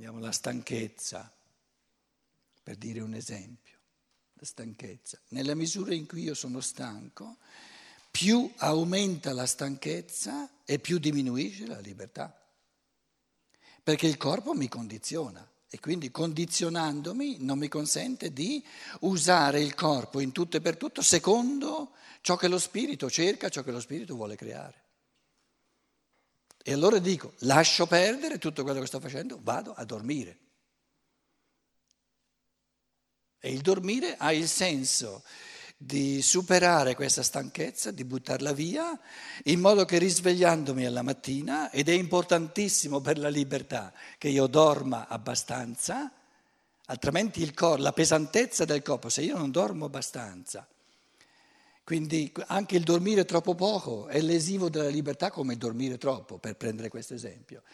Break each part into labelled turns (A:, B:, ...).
A: prendiamo la stanchezza, per dire un esempio, la stanchezza. Nella misura in cui io sono stanco, più aumenta la stanchezza e più diminuisce la libertà. Perché il corpo mi condiziona e quindi condizionandomi non mi consente di usare il corpo in tutto e per tutto secondo ciò che lo spirito cerca, ciò che lo spirito vuole creare. E allora dico, lascio perdere tutto quello che sto facendo, vado a dormire. E il dormire ha il senso di superare questa stanchezza, di buttarla via, in modo che risvegliandomi alla mattina, ed è importantissimo per la libertà che io dorma abbastanza, altrimenti il corpo, la pesantezza del corpo, se io non dormo abbastanza, quindi anche il dormire troppo poco è lesivo della libertà come il dormire troppo, per prendere questo esempio.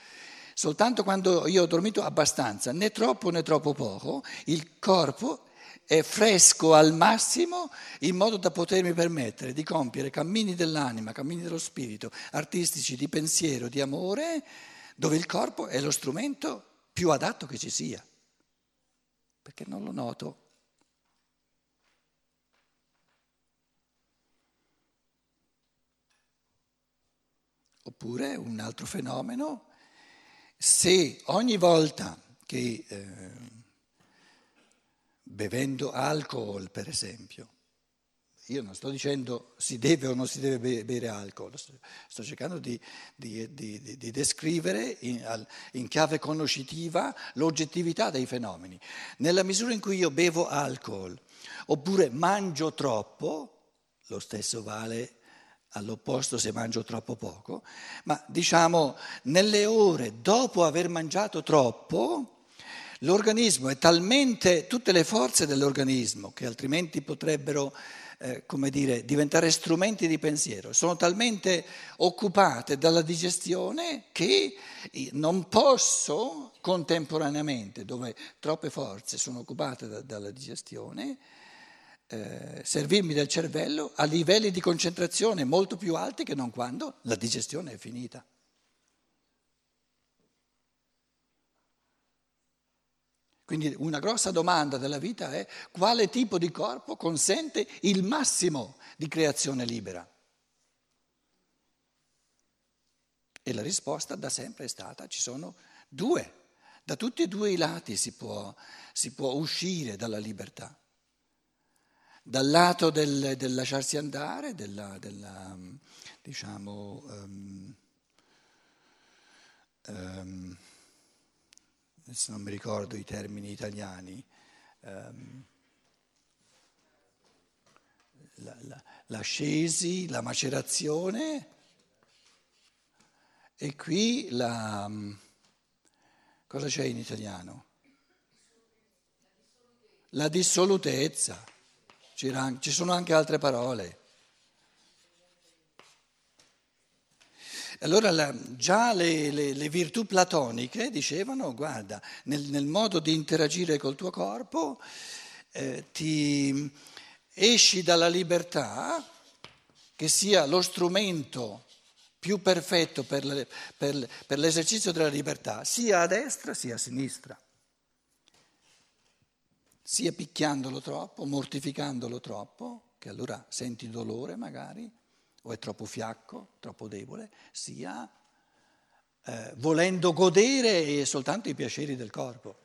A: Soltanto quando io ho dormito abbastanza, né troppo né troppo poco, il corpo è fresco al massimo in modo da potermi permettere di compiere cammini dell'anima, cammini dello spirito, artistici, di pensiero, di amore, dove il corpo è lo strumento più adatto che ci sia, perché non lo noto. Oppure un altro fenomeno, se ogni volta che... Eh, bevendo alcol, per esempio. Io non sto dicendo si deve o non si deve bere alcol, sto cercando di, di, di, di descrivere in, in, chiave conoscitiva l'oggettività dei fenomeni. Nella misura in cui io bevo alcol oppure mangio troppo, lo stesso vale all'opposto se mangio troppo poco, ma diciamo nelle ore dopo aver mangiato troppo, L'organismo è talmente, tutte le forze dell'organismo, che altrimenti potrebbero, eh, come dire, diventare strumenti di pensiero, sono talmente occupate dalla digestione che non posso contemporaneamente, dove troppe forze sono occupate da, dalla digestione, eh, servirmi del cervello a livelli di concentrazione molto più alti che non quando la digestione è finita. Quindi una grossa domanda della vita è quale tipo di corpo consente il massimo di creazione libera? E la risposta da sempre è stata ci sono due. Da tutti e due i lati si può, si può uscire dalla libertà. Dal lato del, del lasciarsi andare, della, della diciamo, um, um, adesso non mi ricordo i termini italiani, um, la, la, l'ascesi, la macerazione e qui la... cosa c'è in italiano? La dissolutezza, ci sono anche altre parole. Allora la, già le, le, le, virtù platoniche dicevano, guarda, nel, nel, modo di interagire col tuo corpo eh, ti esci dalla libertà che sia lo strumento più perfetto per, le, per, per l'esercizio della libertà, sia a destra sia a sinistra, sia picchiandolo troppo, mortificandolo troppo, che allora senti dolore magari, o è troppo fiacco, troppo debole, sia eh, volendo godere soltanto i piaceri del corpo.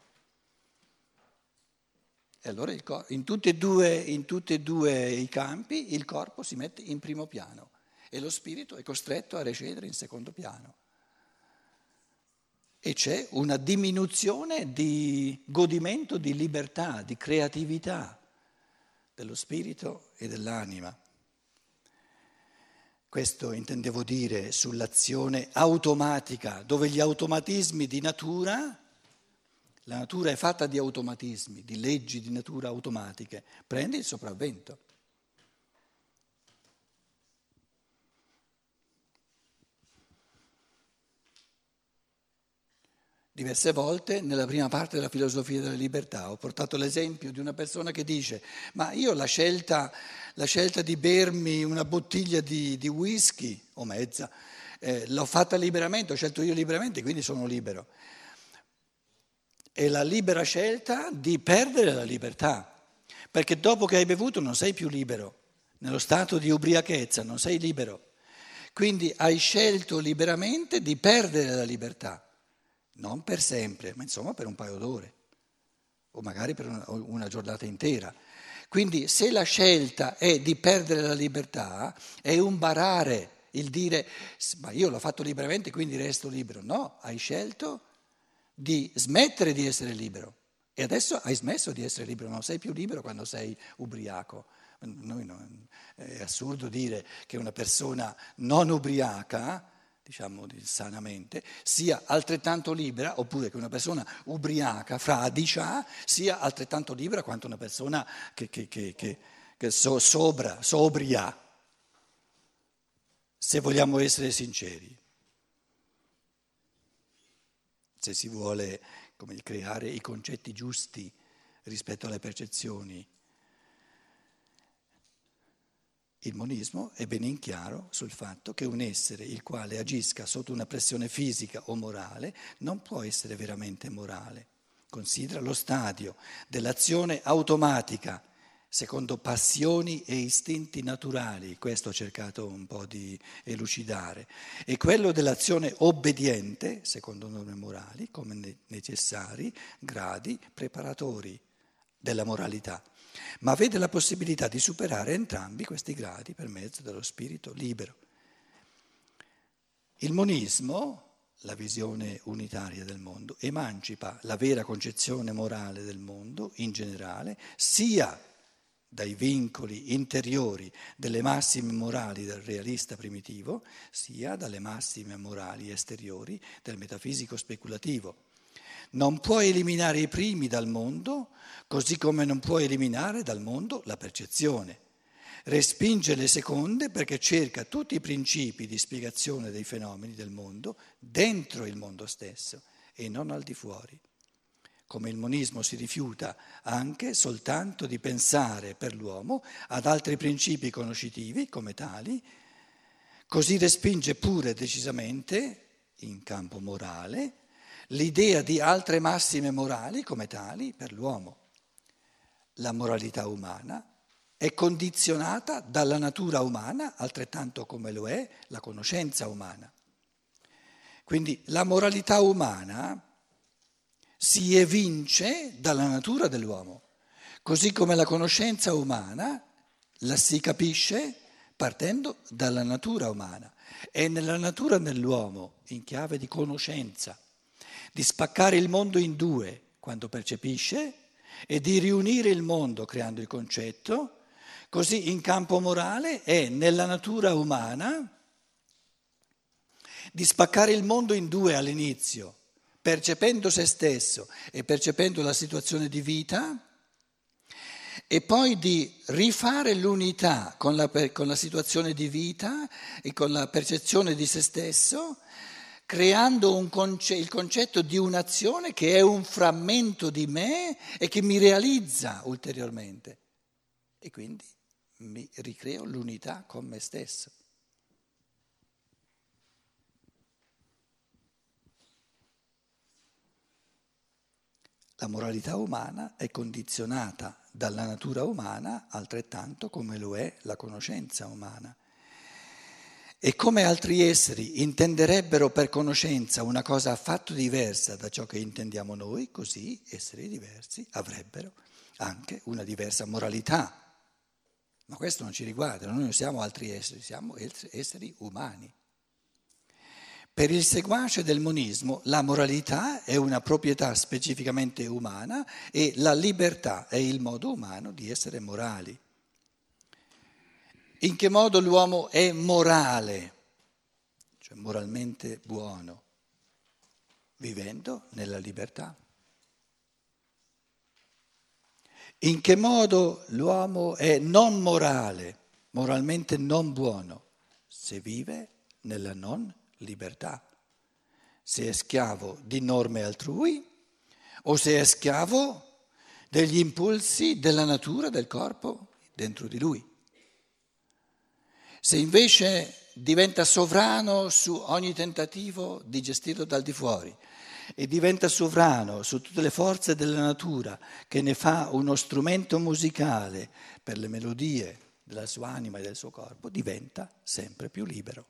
A: E allora cor- in, tutti due, e due i campi il corpo si mette in primo piano e lo spirito è costretto a recedere in secondo piano. E c'è una diminuzione di godimento, di libertà, di creatività dello spirito e dell'anima. Questo intendevo dire sull'azione automatica, dove gli automatismi di natura, la natura è fatta di automatismi, di leggi di natura automatiche, prende il sopravvento. Diverse volte nella prima parte della filosofia della libertà ho portato l'esempio di una persona che dice ma io la scelta, la scelta di bermi una bottiglia di, di whisky o mezza eh, l'ho fatta liberamente, ho scelto io liberamente, quindi sono libero. è la libera scelta di perdere la libertà, perché dopo che hai bevuto non sei più libero, nello stato di ubriachezza non sei libero. Quindi hai scelto liberamente di perdere la libertà, non per sempre, ma insomma per un paio d'ore, o magari per una, una giornata intera. Quindi se la scelta è di perdere la libertà, è un barare il dire ma io l'ho fatto liberamente quindi resto libero. No, hai scelto di smettere di essere libero e adesso hai smesso di essere libero, non sei più libero quando sei ubriaco. Non, è assurdo dire che una persona non ubriaca, diciamo sanamente, sia altrettanto libera, oppure che una persona ubriaca, fradicia, sia altrettanto libera quanto una persona che, che, che, che so, sobra, sobria, se vogliamo essere sinceri. Se si vuole come, creare i concetti giusti rispetto alle percezioni Il monismo è ben in chiaro sul fatto che un essere il quale agisca sotto una pressione fisica o morale non può essere veramente morale. Considera lo stadio dell'azione automatica secondo passioni e istinti naturali, questo ho cercato un po' di elucidare, e quello dell'azione obbediente, secondo norme morali, come necessari gradi preparatori della moralità ma vede la possibilità di superare entrambi questi gradi per mezzo dello spirito libero. Il monismo, la visione unitaria del mondo, emancipa la vera concezione morale del mondo in generale, sia dai vincoli interiori delle massime morali del realista primitivo, sia dalle massime morali esteriori del metafisico speculativo non può eliminare i primi dal mondo, così come non può eliminare dal mondo la percezione. Respinge le seconde perché cerca tutti i principi di spiegazione dei fenomeni del mondo dentro il mondo stesso e non al di fuori. Come il monismo si rifiuta anche soltanto di pensare per l'uomo ad altri principi conoscitivi come tali, così respinge pure decisamente, in campo morale, l'idea di altre massime morali come tali per l'uomo. La moralità umana è condizionata dalla natura umana, altrettanto come lo è la conoscenza umana. Quindi la moralità umana si evince dalla natura dell'uomo, così come la conoscenza umana la si capisce partendo dalla natura umana. È nella natura dell'uomo, in chiave di conoscenza, di spaccare il mondo in due quando percepisce e di riunire il mondo creando il concetto, così in campo morale è nella natura umana di spaccare il mondo in due all'inizio, percependo se stesso e percependo la situazione di vita, e poi di rifare l'unità con la, con la situazione di vita e con la percezione di se stesso creando conce- il concetto di un'azione che è un frammento di me e che mi realizza ulteriormente. E quindi mi ricreo l'unità con me stesso. La moralità umana è condizionata dalla natura umana altrettanto come lo è la conoscenza umana. E come altri esseri intenderebbero per conoscenza una cosa affatto diversa da ciò che intendiamo noi, così esseri diversi avrebbero anche una diversa moralità. Ma questo non ci riguarda, noi non siamo altri esseri, siamo esseri umani. Per il seguace del monismo la moralità è una proprietà specificamente umana e la libertà è il modo umano di essere morali. In che modo l'uomo è morale, cioè moralmente buono, vivendo nella libertà. In che modo l'uomo è non morale, moralmente non buono, se vive nella non libertà, se è schiavo di norme altrui o se è schiavo degli impulsi della natura del corpo dentro di lui. Se invece diventa sovrano su ogni tentativo di gestirlo dal di fuori e diventa sovrano su tutte le forze della natura, che ne fa uno strumento musicale per le melodie della sua anima e del suo corpo, diventa sempre più libero.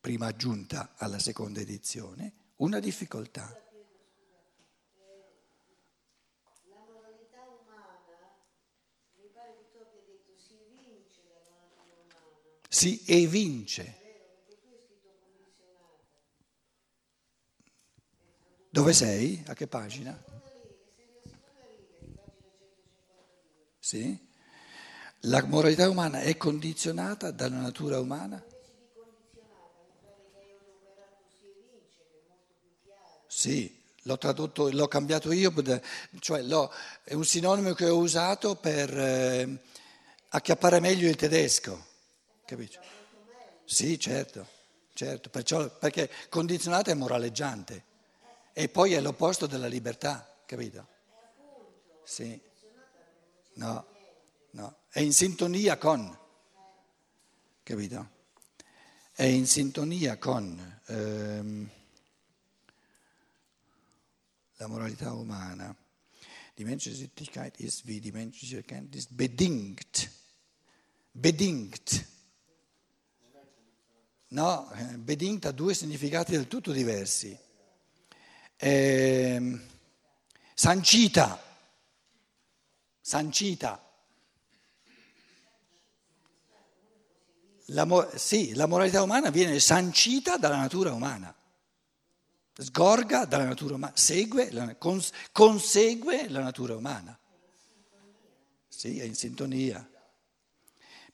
A: Prima aggiunta alla seconda edizione, una difficoltà. Si evince. Dove sei? A che pagina? Sì? La moralità umana è condizionata dalla natura umana? Sì, l'ho tradotto, l'ho cambiato io, cioè è un sinonimo che ho usato per eh, acchiappare meglio il tedesco. Capito? Sì, certo, certo, perciò, perché condizionata è moraleggiante e poi è l'opposto della libertà, capito? Sì, no, no, è in sintonia con, capito? È in sintonia con ehm, la moralità umana. Die Menschlichkeit ist wie die menschliche Erkenntnis bedingt. Bedingt. No, eh, bedingt ha due significati del tutto diversi. Eh, sancita, sancita. La, sì, la moralità umana viene sancita dalla natura umana, sgorga dalla natura umana, segue, cons, consegue la natura umana. Sì, è in sintonia.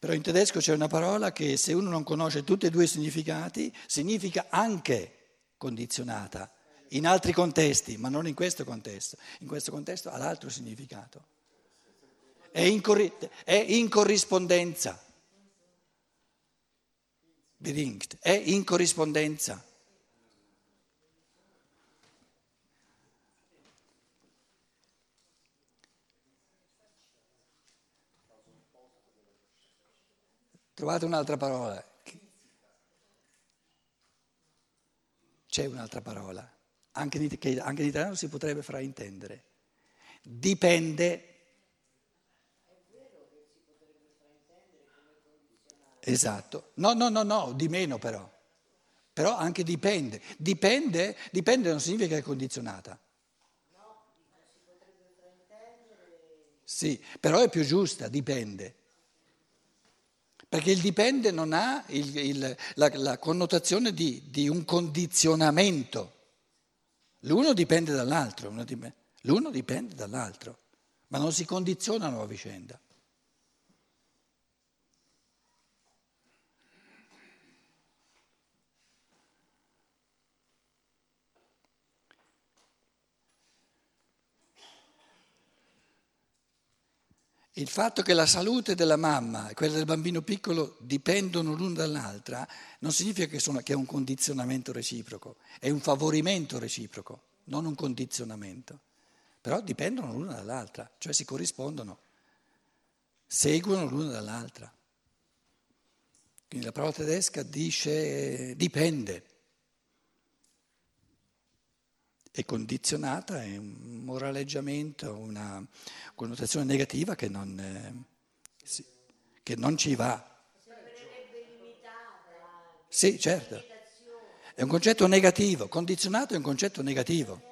A: Però in tedesco c'è una parola che se uno non conosce tutti e due i significati, significa anche condizionata, in altri contesti, ma non in questo contesto. In questo contesto ha l'altro significato. È in, corri- è in corrispondenza. Bedingt, è in corrispondenza. Trovate un'altra parola. C'è un'altra parola, anche in, che anche in italiano si potrebbe fraintendere. Dipende. Esatto. No, no, no, no, di meno però. Però anche dipende. Dipende, dipende non significa che è condizionata. Sì, però è più giusta, dipende. Perché il dipende non ha il, il, la, la, connotazione di, di, un condizionamento. L'uno dipende dall'altro, l'uno dipende dall'altro, ma non si condizionano a vicenda. Il fatto che la salute della mamma e quella del bambino piccolo dipendono l'una dall'altra non significa che, sono, che è un condizionamento reciproco, è un favorimento reciproco, non un condizionamento. Però dipendono l'una dall'altra, cioè si corrispondono, seguono l'una dall'altra. Quindi la parola tedesca dice dipende è condizionata, è un moraleggiamento, una connotazione negativa che non, eh, sì, che non ci va. Sì, certo. È un concetto negativo, condizionato è un concetto negativo.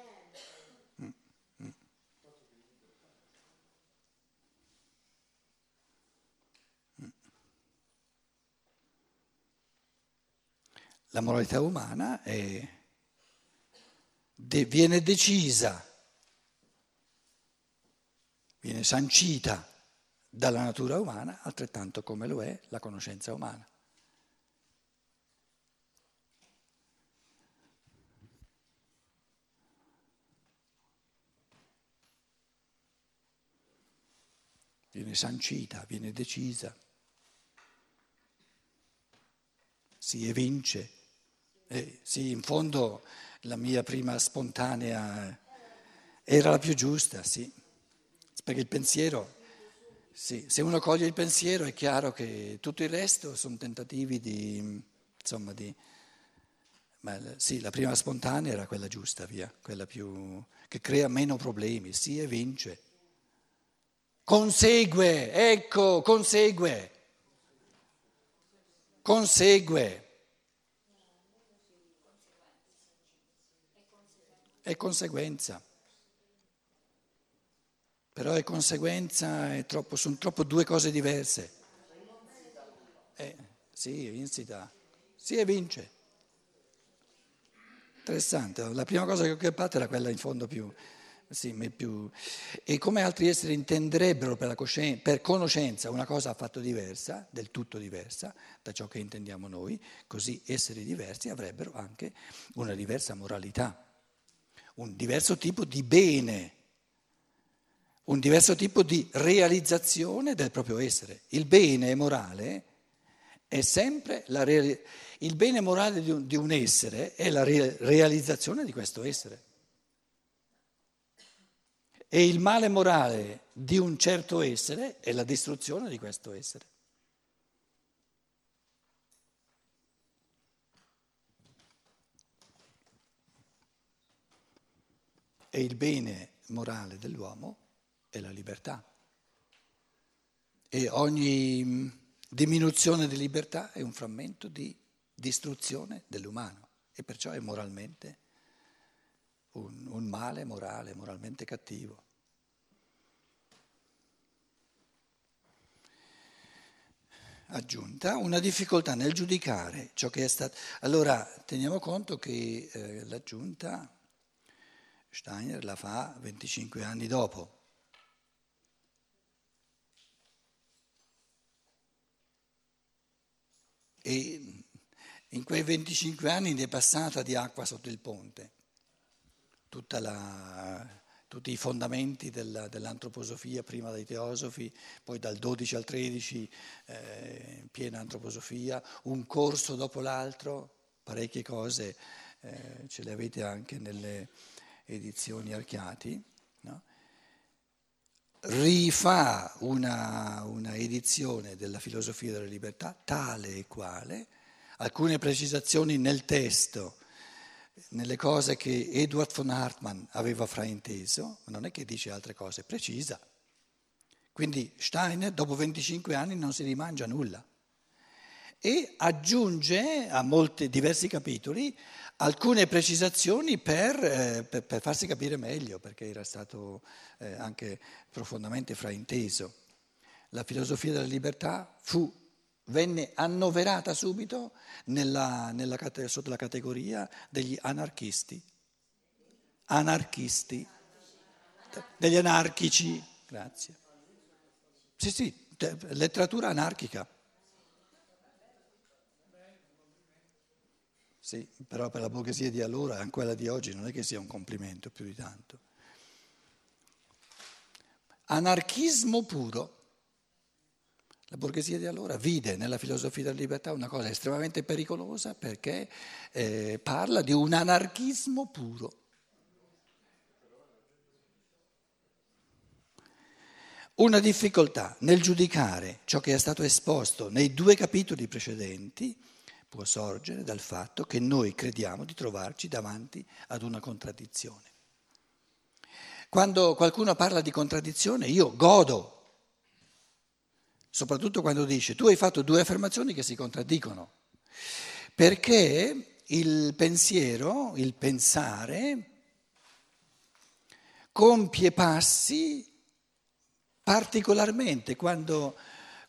A: La moralità umana è de- viene decisa, viene sancita dalla natura umana, altrettanto come lo è la conoscenza umana. Viene sancita, viene decisa, si evince. Eh, sì, in fondo la mia prima spontanea era la più giusta, sì, perché il pensiero, Sì, se uno coglie il pensiero è chiaro che tutto il resto sono tentativi di, insomma, di... Ma sì, la prima spontanea era quella giusta, via, quella più... che crea meno problemi, sì e vince. Consegue, ecco, consegue, consegue. È conseguenza. Però è conseguenza, è troppo, sono troppo due cose diverse. Eh, sì, insita. Sì e vince. Interessante, la prima cosa che ho capito era quella in fondo più, sì, più... E come altri esseri intenderebbero per, coscienza, per conoscenza una cosa affatto diversa, del tutto diversa da ciò che intendiamo noi, così esseri diversi avrebbero anche una diversa moralità, un diverso tipo di bene un diverso tipo di realizzazione del proprio essere. Il bene morale è sempre la reali- il bene morale di un, di un essere è la re- realizzazione di questo essere. E il male morale di un certo essere è la distruzione di questo essere. E il bene morale dell'uomo è la libertà. E ogni mm, diminuzione di libertà è un frammento di distruzione dell'umano e perciò è moralmente un, un male morale, moralmente cattivo. Aggiunta una difficoltà nel giudicare ciò che è stato. Allora teniamo conto che eh, l'aggiunta Steiner la fa 25 anni dopo. E in quei 25 anni ne è passata di acqua sotto il ponte. La, tutti i fondamenti della, dell'antroposofia, prima dai teosofi, poi dal 12 al 13 eh, piena antroposofia, un corso dopo l'altro, parecchie cose eh, ce le avete anche nelle edizioni Archiati. No? rifà una, una, edizione della filosofia della libertà tale e quale, alcune precisazioni nel testo, nelle cose che Edward von Hartmann aveva frainteso, ma non è che dice altre cose, precisa. Quindi Steiner dopo 25 anni non si rimangia nulla e aggiunge a molti diversi capitoli alcune precisazioni per, eh, per, per, farsi capire meglio, perché era stato eh, anche profondamente frainteso. La filosofia della libertà fu, venne annoverata subito nella, nella, sotto la categoria degli anarchisti. Anarchisti, degli anarchici, grazie. Sì, sì, letteratura anarchica. Sì, però per la borghesia di allora, quella di oggi, non è che sia un complimento più di tanto. Anarchismo puro. La borghesia di allora vide nella filosofia della libertà una cosa estremamente pericolosa perché eh, parla di un anarchismo puro. Una difficoltà nel giudicare ciò che è stato esposto nei due capitoli precedenti può sorgere dal fatto che noi crediamo di trovarci davanti ad una contraddizione. Quando qualcuno parla di contraddizione io godo, soprattutto quando dice tu hai fatto due affermazioni che si contraddicono, perché il pensiero, il pensare, compie passi particolarmente quando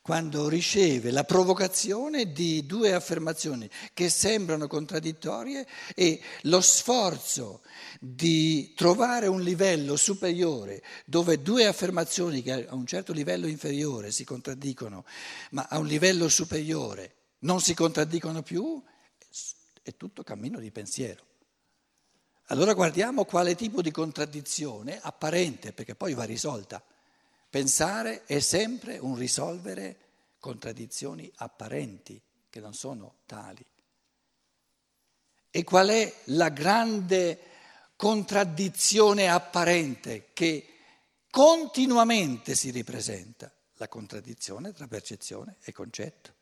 A: quando riceve la provocazione di due affermazioni che sembrano contraddittorie e lo sforzo di trovare un livello superiore dove due affermazioni che a un certo livello inferiore si contraddicono, ma a un livello superiore non si contraddicono più, è tutto cammino di pensiero. Allora guardiamo quale tipo di contraddizione apparente, perché poi va risolta. Pensare è sempre un risolvere contraddizioni apparenti, che non sono tali. E qual è la grande contraddizione apparente che continuamente si ripresenta? la contraddizione tra percezione e concetto.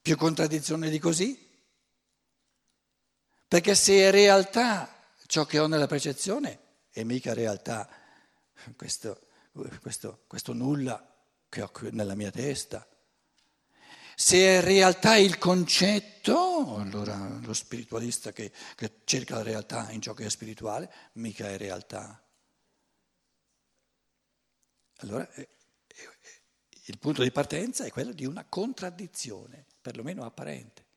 A: Più contraddizione di così? Perché se è realtà ciò che ho nella percezione, è mica realtà questo, questo, questo nulla che ho nella mia testa. Se è realtà il concetto, allora lo spiritualista che, che cerca la realtà in ciò che è spirituale, mica è realtà. Allora eh, eh, il punto di partenza è quello di una contraddizione, perlomeno apparente.